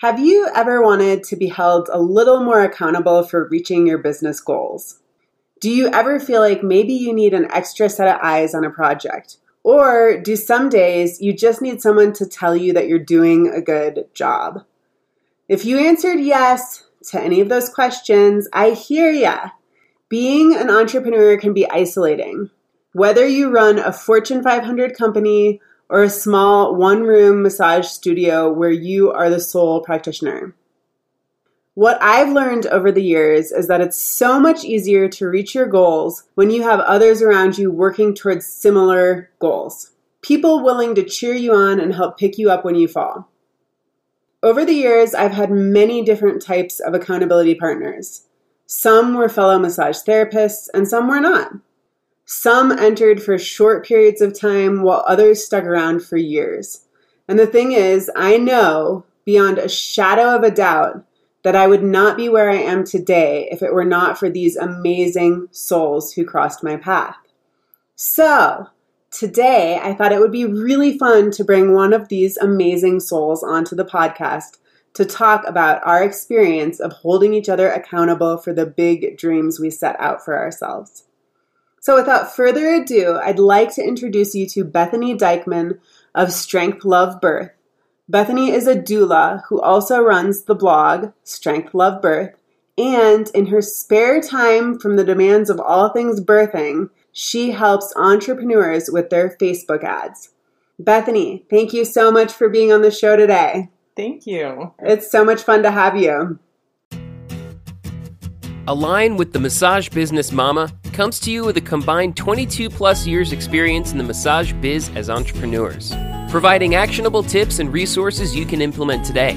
Have you ever wanted to be held a little more accountable for reaching your business goals? Do you ever feel like maybe you need an extra set of eyes on a project? Or do some days you just need someone to tell you that you're doing a good job? If you answered yes to any of those questions, I hear ya. Being an entrepreneur can be isolating. Whether you run a Fortune 500 company or a small one room massage studio where you are the sole practitioner. What I've learned over the years is that it's so much easier to reach your goals when you have others around you working towards similar goals. People willing to cheer you on and help pick you up when you fall. Over the years, I've had many different types of accountability partners. Some were fellow massage therapists, and some were not. Some entered for short periods of time, while others stuck around for years. And the thing is, I know beyond a shadow of a doubt that I would not be where I am today if it were not for these amazing souls who crossed my path. So, today I thought it would be really fun to bring one of these amazing souls onto the podcast to talk about our experience of holding each other accountable for the big dreams we set out for ourselves. So, without further ado, I'd like to introduce you to Bethany Dykman of Strength Love Birth. Bethany is a doula who also runs the blog Strength Love Birth, and in her spare time from the demands of all things birthing, she helps entrepreneurs with their Facebook ads. Bethany, thank you so much for being on the show today. Thank you. It's so much fun to have you. Align with the Massage Business Mama comes to you with a combined 22 plus years experience in the massage biz as entrepreneurs providing actionable tips and resources you can implement today.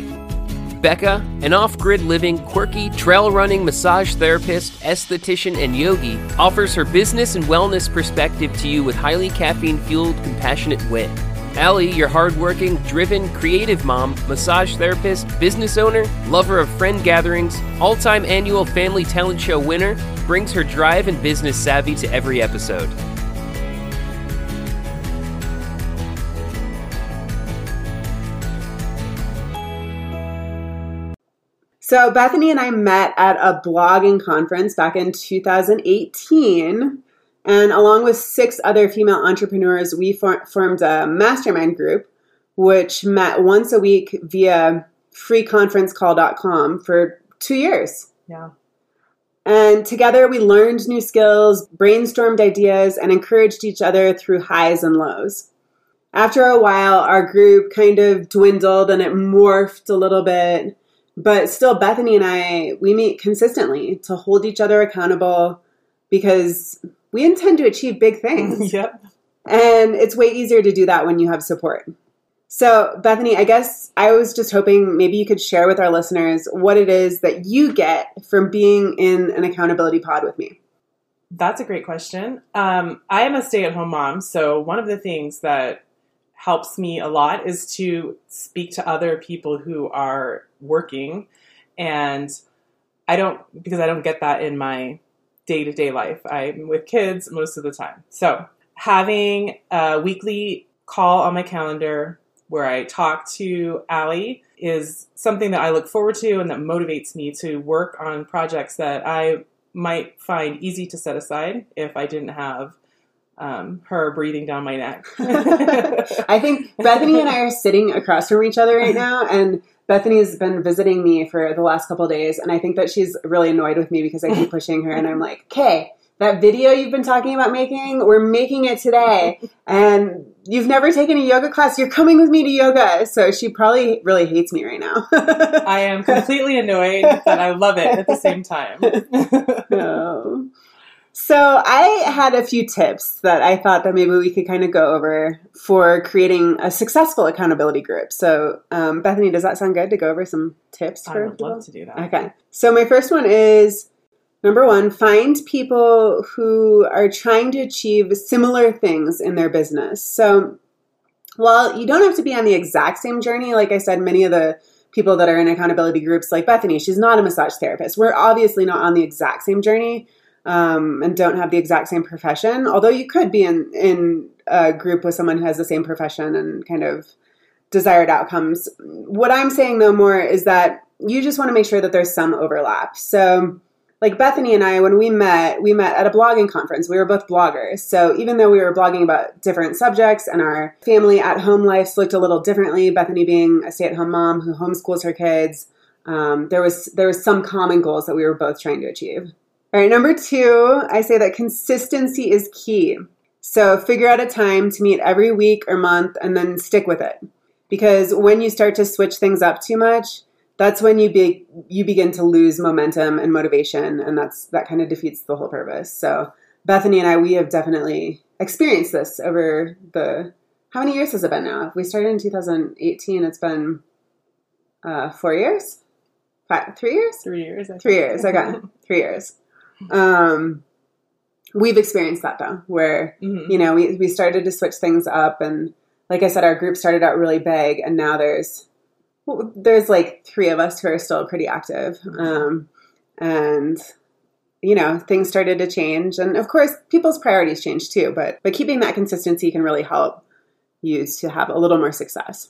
Becca, an off grid living, quirky, trail running massage therapist, esthetician, and yogi, offers her business and wellness perspective to you with highly caffeine fueled, compassionate wit. Allie, your hardworking, driven, creative mom, massage therapist, business owner, lover of friend gatherings, all time annual family talent show winner, brings her drive and business savvy to every episode. So, Bethany and I met at a blogging conference back in 2018. And along with six other female entrepreneurs, we for- formed a mastermind group, which met once a week via freeconferencecall.com for two years. Yeah. And together we learned new skills, brainstormed ideas, and encouraged each other through highs and lows. After a while, our group kind of dwindled and it morphed a little bit but still bethany and i we meet consistently to hold each other accountable because we intend to achieve big things. Yep. And it's way easier to do that when you have support. So bethany i guess i was just hoping maybe you could share with our listeners what it is that you get from being in an accountability pod with me. That's a great question. Um, i am a stay-at-home mom so one of the things that helps me a lot is to speak to other people who are working. And I don't because I don't get that in my day-to-day life. I'm with kids most of the time. So, having a weekly call on my calendar where I talk to Allie is something that I look forward to and that motivates me to work on projects that I might find easy to set aside if I didn't have um, her breathing down my neck. I think Bethany and I are sitting across from each other right now, and Bethany's been visiting me for the last couple days, and I think that she's really annoyed with me because I keep pushing her, and I'm like, "Okay, that video you've been talking about making, we're making it today, and you've never taken a yoga class. You're coming with me to yoga." So she probably really hates me right now. I am completely annoyed, but I love it at the same time. no. So I had a few tips that I thought that maybe we could kind of go over for creating a successful accountability group. So um, Bethany, does that sound good to go over some tips? For I would people? love to do that. Okay. So my first one is number one: find people who are trying to achieve similar things in their business. So while you don't have to be on the exact same journey, like I said, many of the people that are in accountability groups, like Bethany, she's not a massage therapist. We're obviously not on the exact same journey um, and don't have the exact same profession. Although you could be in in a group with someone who has the same profession and kind of desired outcomes. What I'm saying though more is that you just want to make sure that there's some overlap. So, like Bethany and I, when we met, we met at a blogging conference. We were both bloggers. So even though we were blogging about different subjects and our family at home lives looked a little differently, Bethany being a stay at home mom who homeschools her kids, um, there was there was some common goals that we were both trying to achieve. All right, number two, I say that consistency is key. So figure out a time to meet every week or month and then stick with it. Because when you start to switch things up too much, that's when you be you begin to lose momentum and motivation and that's that kind of defeats the whole purpose so bethany and i we have definitely experienced this over the how many years has it been now we started in 2018 it's been uh, four years five three years Three years. I three years okay three years um we've experienced that though where Mhm. you know we, we started to switch things up and like i said our group started out really big and now there's well, there's like three of us who are still pretty active. Um, and you know things started to change. And of course people's priorities change too but but keeping that consistency can really help you to have a little more success.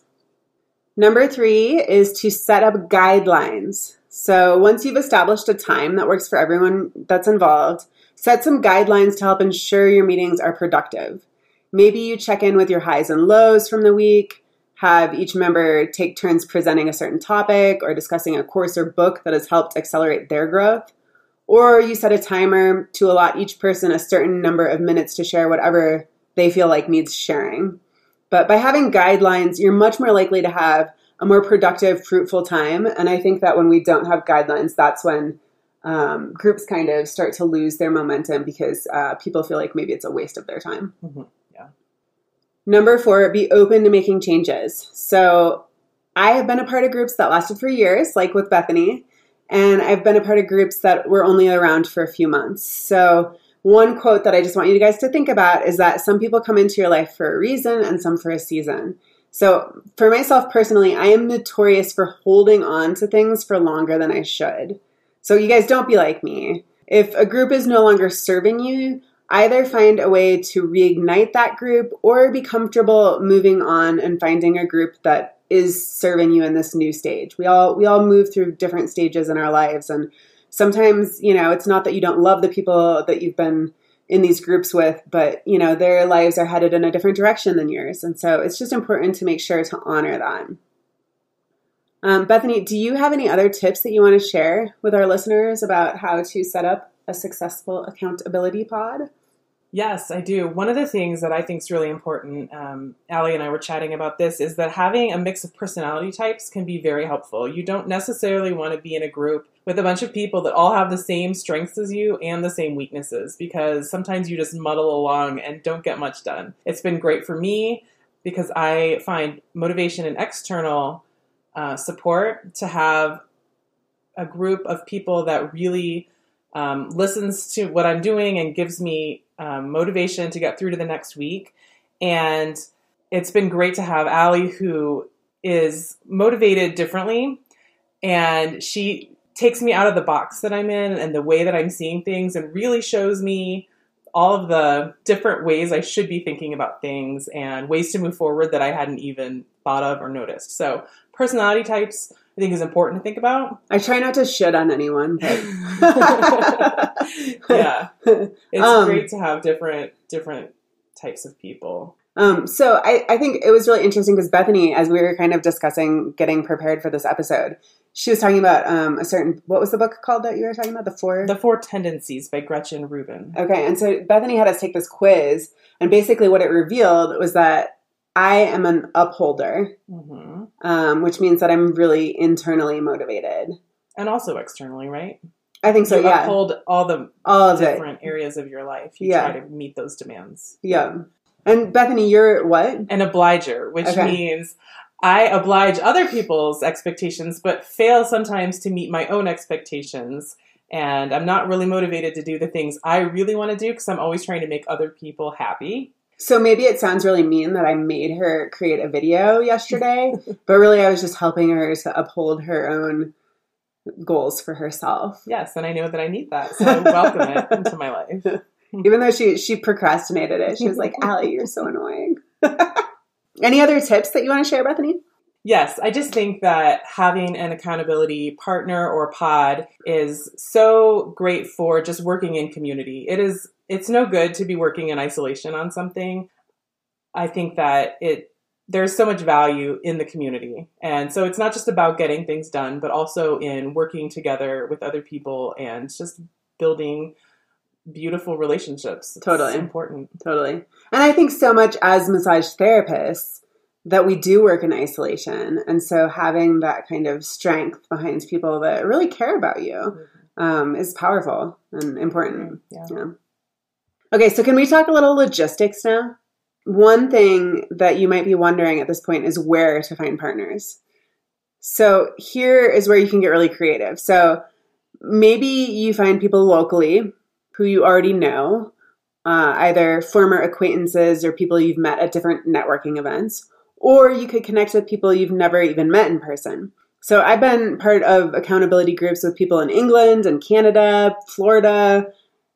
Number three is to set up guidelines so once you've established a time that works for everyone that's involved set some guidelines to help ensure your meetings are productive maybe you check in with your highs and lows from the week have each member take turns presenting a certain topic or discussing a course or book that has helped accelerate their growth. Or you set a timer to allot each person a certain number of minutes to share whatever they feel like needs sharing. But by having guidelines, you're much more likely to have a more productive, fruitful time. And I think that when we don't have guidelines, that's when um, groups kind of start to lose their momentum because uh, people feel like maybe it's a waste of their time. Mhm. Yeah. Number four, be open to making changes. So I have been a part of groups that lasted for years, like with Bethany, and I've been a part of groups that were only around for a few months. So one quote that I just want you guys to think about is that some people come into your life for a reason and some for a season. So for myself personally, I am notorious for holding on to things for longer than I should. So you guys don't be like me. If a group is no longer serving you, either find a way to reignite that group or be comfortable moving on and finding a group that is serving you in this new stage. We all we all move through different stages in our lives and sometimes, you know, it's not that you don't love the people that you've been in these groups with, but you know, their lives are headed in a different direction than yours. And so it's just important to make sure to honor that. Um, Bethany, do you have any other tips that you want to share with our listeners about how to set up a successful accountability pod? Yes, I do. One of the things that I think is really important, um, Allie and I were chatting about this, is that having a mix of personality types can be very helpful. You don't necessarily want to be in a group with a bunch of people that all have the same strengths as you and the same weaknesses because sometimes you just muddle along and don't get much done. It's been great for me because I find motivation and external uh, support to have a group of people that really um, listens to what I'm doing and gives me um, motivation to get through to the next week. And it's been great to have Allie, who is motivated differently, and she takes me out of the box that I'm in and the way that I'm seeing things, and really shows me all of the different ways I should be thinking about things and ways to move forward that I hadn't even thought of or noticed. So, personality types I think is important to think about. I try not to shit on anyone, but yeah, it's Um, great to have different different types of people. Um, so I, I think it was really interesting because Bethany, as we were kind of discussing getting prepared for this episode, she was talking about um, a certain what was the book called that you were talking about? The four. The Four Tendencies by Gretchen Rubin. okay, and so Bethany had us take this quiz, and basically what it revealed was that I am an upholder, hmm um, which means that I'm really internally motivated. And also externally, right? I think so. you yeah, uphold all the all of it. different areas of your life. You Yeah. try to meet those demands. Yeah. And Bethany, you're what? An obliger, which Okay. means I oblige other people's expectations, but fail sometimes to meet my own expectations. And I'm not really motivated to do the things I really want to do because I'm always trying to make other people happy. So maybe it sounds really mean that I made her create a video yesterday, but really I was just helping her to uphold her own goals for herself. Yes, and I know that I need that, so I welcome it into my life. Even though she she procrastinated it, she was like, "Allie, you're so annoying." Any other tips that you want to share, Bethany? Yes, I just think that having an accountability partner or pod is so great for just working in community. It is it's no good to be working in isolation on something. I think that it there's so much value in the community. And so it's not just about getting things done, but also in working together with other people and just building beautiful relationships. It's Totally. important. Totally. And I think so much as massage therapists that we do work in isolation. And so having that kind of strength behind people that really care about you um, is powerful and important. Yeah. Yeah. Okay, so can we talk a little logistics now? One thing that you might be wondering at this point is where to find partners. So here is where you can get really creative. So maybe you find people locally who you already know, uh, either former acquaintances or people you've met at different networking events, or you could connect with people you've never even met in person. So I've been part of accountability groups with people in England and Canada, Florida,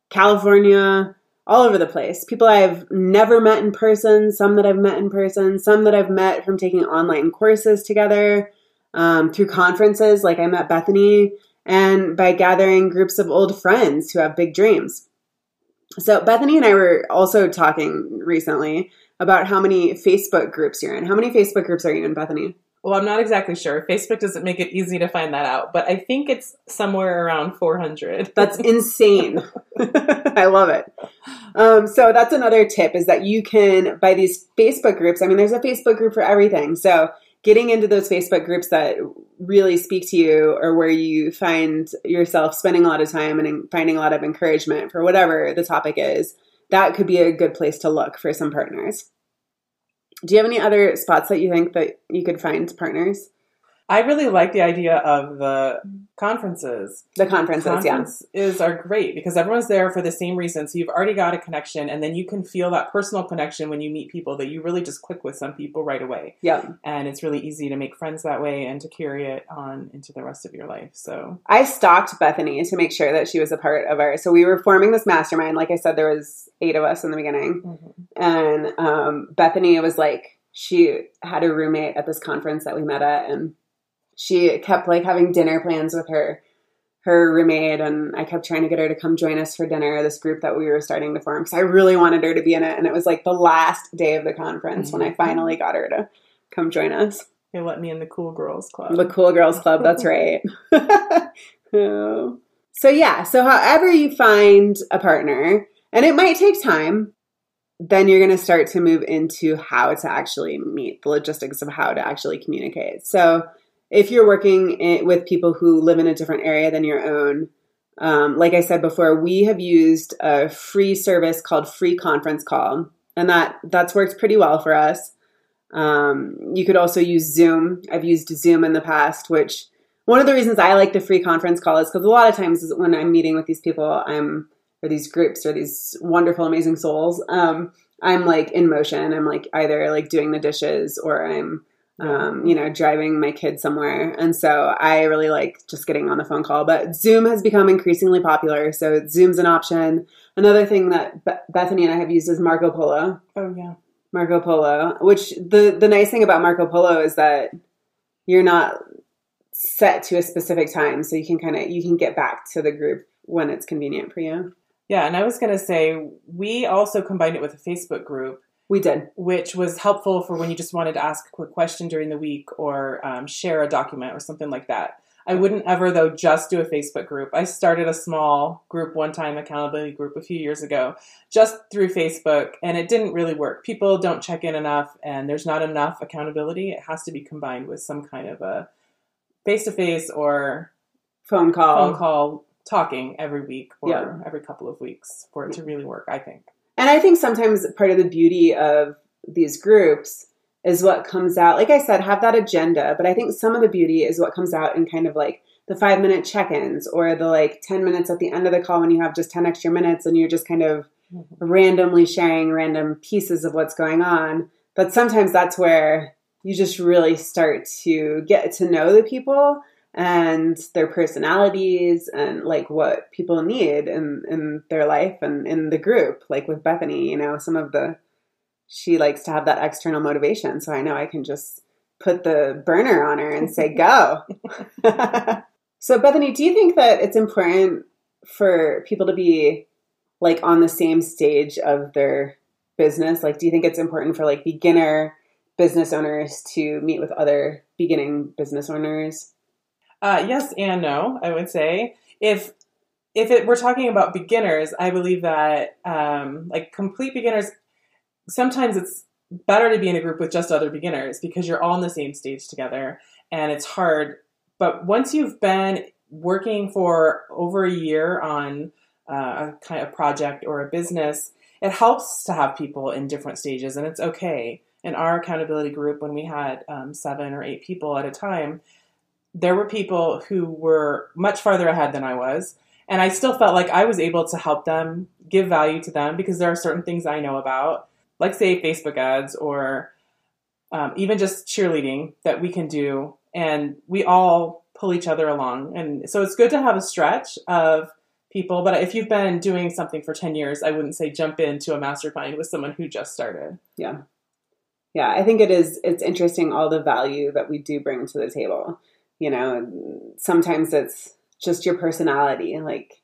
California, all over the place. People I've never met in person, some that I've met in person, some that I've met from taking online courses together, um, through conferences like I met Bethany, and by gathering groups of old friends who have big dreams. So Bethany and I were also talking recently about how many Facebook groups you're in. How many Facebook groups are you in, Bethany? Well, I'm not exactly sure. Facebook doesn't make it easy to find that out, but I think it's somewhere around 400. That's insane. I love it. Um, so that's another tip is that you can by these Facebook groups. I mean, there's a Facebook group for everything. So getting into those Facebook groups that really speak to you, or where you find yourself spending a lot of time and finding a lot of encouragement for whatever the topic is, that could be a good place to look for some partners. Do you have any other spots that you think that you could find partners? I really like the idea of the conferences. The conferences, yeah. Conferences are great because everyone's there for the same reason. So you've already got a connection, and then you can feel that personal connection when you meet people that you really just click with some people right away. Yeah. And it's really easy to make friends that way and to carry it on into the rest of your life. So I stalked Bethany to make sure that she was a part of our. So we were forming this mastermind. Like I said, there was eight of us in the beginning, and um, Bethany was like she had a roommate at this conference that we met at, and she kept like having dinner plans with her her roommate, and I kept trying to get her to come join us for dinner. This group that we were starting to form because I really wanted her to be in it, and it was like the last day of the conference when I mm-hmm. finally got her to come join us. they let me in the cool girls club. The Cool Girls Club, that's right. So, yeah, so however you find a partner, and it might take time, then you're going to start to move into how to actually meet the logistics of how to actually communicate. So, if you're working in, with people who live in a different area than your own, um, like I said before, we have used a free service called Free Conference Call, and that that's worked pretty well for us. Um, you could also use Zoom. I've used Zoom in the past, which one of the reasons I like the free conference call is because a lot of times when I'm meeting with these people, I'm or these groups or these wonderful, amazing souls, um, I'm like in motion. I'm like either like doing the dishes or I'm um, you know, driving my kid somewhere. And so I really like just getting on the phone call. But Zoom has become increasingly popular. So Zoom's an option. Another thing that Be- Bethany and I have used is Marco Polo. oh yeah. Marco Polo, which the the nice thing about Marco Polo is that you're not set to a specific time, so you can kind of you can get back to the group when it's convenient for you. Yeah, and I was going to say we also combined it with a Facebook group, We did. which was helpful for when you just wanted to ask a quick question during the week or um, share a document or something like that. I wouldn't ever though just do a Facebook group. I started a small group one time, accountability group a few years ago, just through Facebook, and it didn't really work. People don't check in enough, and there's not enough accountability. It has to be combined with some kind of a face to face or Phone call. phone call talking every week or Yeah. every couple of weeks for it to really work, I think. And I think sometimes part of the beauty of these groups is what comes out. Like I said, have that agenda, but I think some of the beauty is what comes out in kind of like the five minute check ins or the like 10 minutes at the end of the call when you have just 10 extra minutes and you're just kind of mm-hmm. randomly sharing random pieces of what's going on. But sometimes that's where you just really start to get to know the people and their personalities and like what people need in, in their life and in the group. Like with Bethany, you know, some of the she likes to have that external motivation. So I know I can just put the burner on her and say, go. so, Bethany, do you think that it's important for people to be like on the same stage of their business? Like, do you think it's important for like beginner business owners to meet with other beginning business owners? Uh, yes and no, I would say. If if it, we're talking about beginners, I believe that um, like complete beginners, sometimes it's better to be in a group with just other beginners because you're all on the same stage together and it's hard. But once you've been working for over a year on uh, a kind of project or a business, it helps to have people in different stages and it's okay. In our accountability group, when we had um, seven or eight people at a time, there were people who were much farther ahead than I was. And I still felt like I was able to help them, give value to them, because there are certain things I know about, like, say, Facebook ads or um, even just cheerleading that we can do. And we all pull each other along. And so it's good to have a stretch of people. But if you've been doing something for 10 years, I wouldn't say jump into a mastermind with someone who just started. Yeah. Yeah, I think it is it's interesting all the value that we do bring to the table you know sometimes it's just your personality like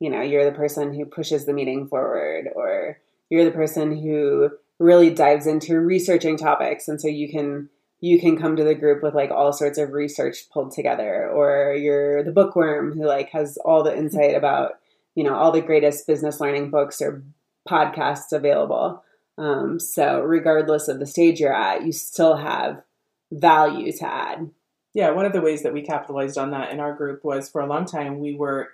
you know you're the person who pushes the meeting forward or you're the person who really dives into researching topics and so you can you can come to the group with like all sorts of research pulled together or you're the bookworm who like has all the insight about you know all the greatest business learning books or podcasts available. Um, so regardless of the stage you're at you still have value to add yeah, one of the ways that we capitalized on that in our group was for a long time we were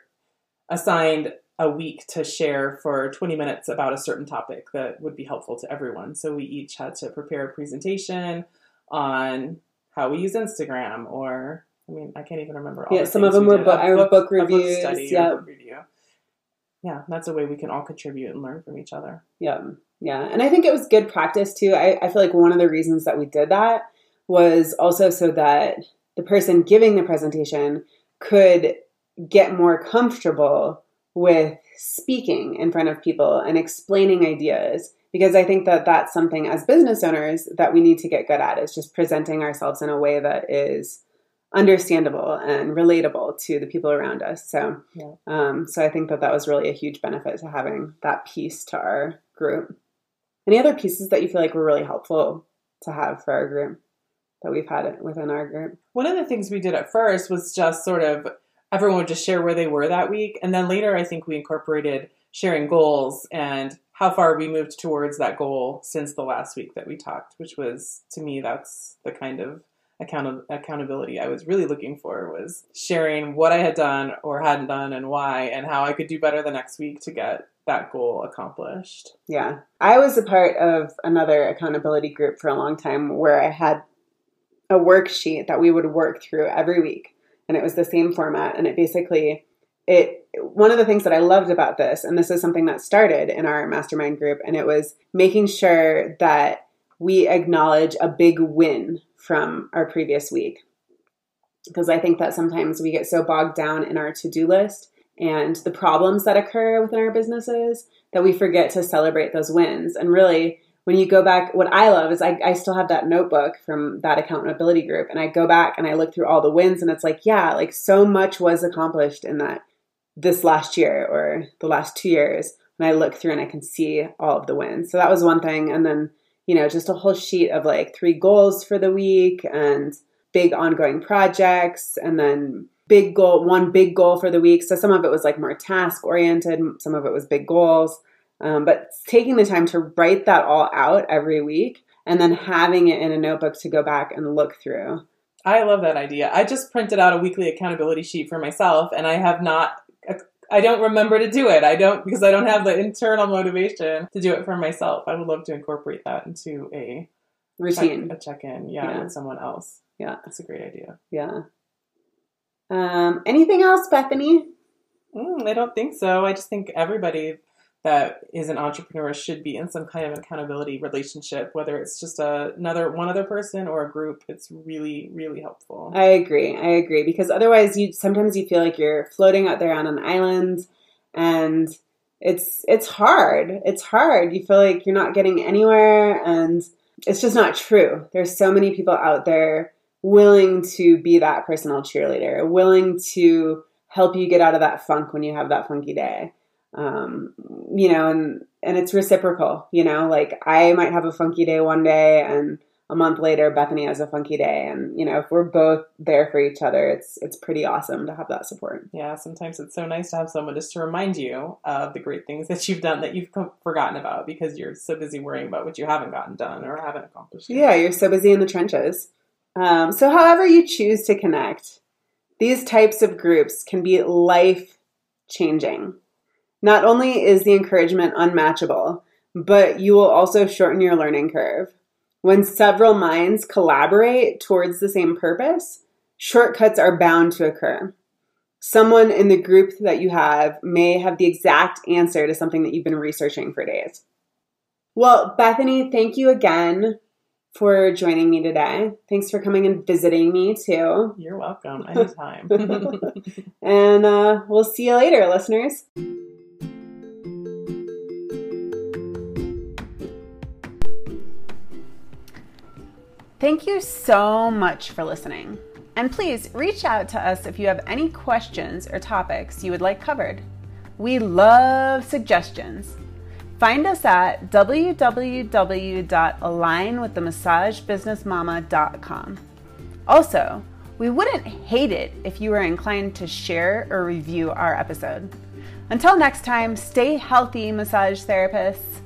assigned a week to share for 20 minutes about a certain topic that would be helpful to everyone. So we each had to prepare a presentation on how we use Instagram or I mean, I can't even remember all. Yeah, some of them were book, book, book, reviews. Book yeah. Book review. Yeah, that's a way we can all contribute and learn from each other. Yeah, yeah, and I think it was good practice too. I, I feel like one of the reasons that we did that was also so that the person giving the presentation could get more comfortable with speaking in front of people and explaining ideas. Because i think that that's something as business owners that we need to get good at is just presenting ourselves in a way that is understandable and relatable to the people around us. So yeah. um, so i think that that was really a huge benefit to having that piece to our group. Any other pieces that you feel like were really helpful to have for our group that we've had within our group. One of the things we did at first was just sort of everyone would just share where they were that week. And then later, I think we incorporated sharing goals and how far we moved towards that goal since the last week that we talked, which was to me, that's the kind of account- accountability I was really looking for was sharing what I had done or hadn't done and why and how I could do better the next week to get that goal accomplished. Yeah. I was a part of another accountability group for a long time where I had a worksheet that we would work through every week. And it was the same format. And it basically it one of the things that I loved about this and this is something that started in our mastermind group and it was making sure that we acknowledge a big win from our previous week. Because I think that sometimes we get so bogged down in our to-do list and the problems that occur within our businesses that we forget to celebrate those wins. And really when you go back, what I love is I, I still have that notebook from that accountability group, and I go back and I look through all the wins, and it's like, yeah, like so much was accomplished in that this last year or the last two years. And I look through and I can see all of the wins. So that was one thing. And then, you know, just a whole sheet of like three goals for the week and big ongoing projects, and then big goal, one big goal for the week. So some of it was like more task oriented, some of it was big goals. Um, but taking the time to write that all out every week and then having it in a notebook to go back and look through. I love that idea. I just printed out a weekly accountability sheet for myself and I have not I don't remember to do it. I don't because I don't have the internal motivation to do it for myself. I would love to incorporate that into a routine, check, a check-in, yeah, yeah, with someone else. Yeah, that's a great idea. Yeah. Um, anything else, Bethany? Mm, I don't think so. I just think everybody that is an entrepreneur should be in some kind of accountability relationship, whether it's just a, another one other person or a group. It's really, really helpful. I agree. I agree because otherwise, you sometimes you feel like you're floating out there on an island, and it's it's hard. It's hard. You feel like you're not getting anywhere, and it's just not true. There's so many people out there willing to be that personal cheerleader, willing to help you get out of that funk when you have that funky day. Um, you know, and and it's reciprocal. You know, like I might have a funky day one day, and a month later Bethany has a funky day and you know if we're both there for each other it's it's pretty awesome to have that support. Yeah, sometimes it's so nice to have someone just to remind you of the great things that you've done that you've forgotten about because you're so busy worrying about what you haven't gotten done or haven't accomplished. Yet. Yeah, you're so busy in the trenches. Um, so however you choose to connect, these types of groups can be life changing. Not only is the encouragement unmatchable, but you will also shorten your learning curve. When several minds collaborate towards the same purpose, shortcuts are bound to occur. Someone in the group that you have may have the exact answer to something that you've been researching for days. Well, Bethany, thank you again for joining me today. Thanks for coming and visiting me too. You're welcome. Anytime. and uh, we'll see you later, listeners. Thank you so much for listening. And please reach out to us if you have any questions or topics you would like covered. We love suggestions. Find us at www.alignwiththemassagebusinessmama.com. Also, we wouldn't hate it if you were inclined to share or review our episode. Until next time, stay healthy, massage therapists.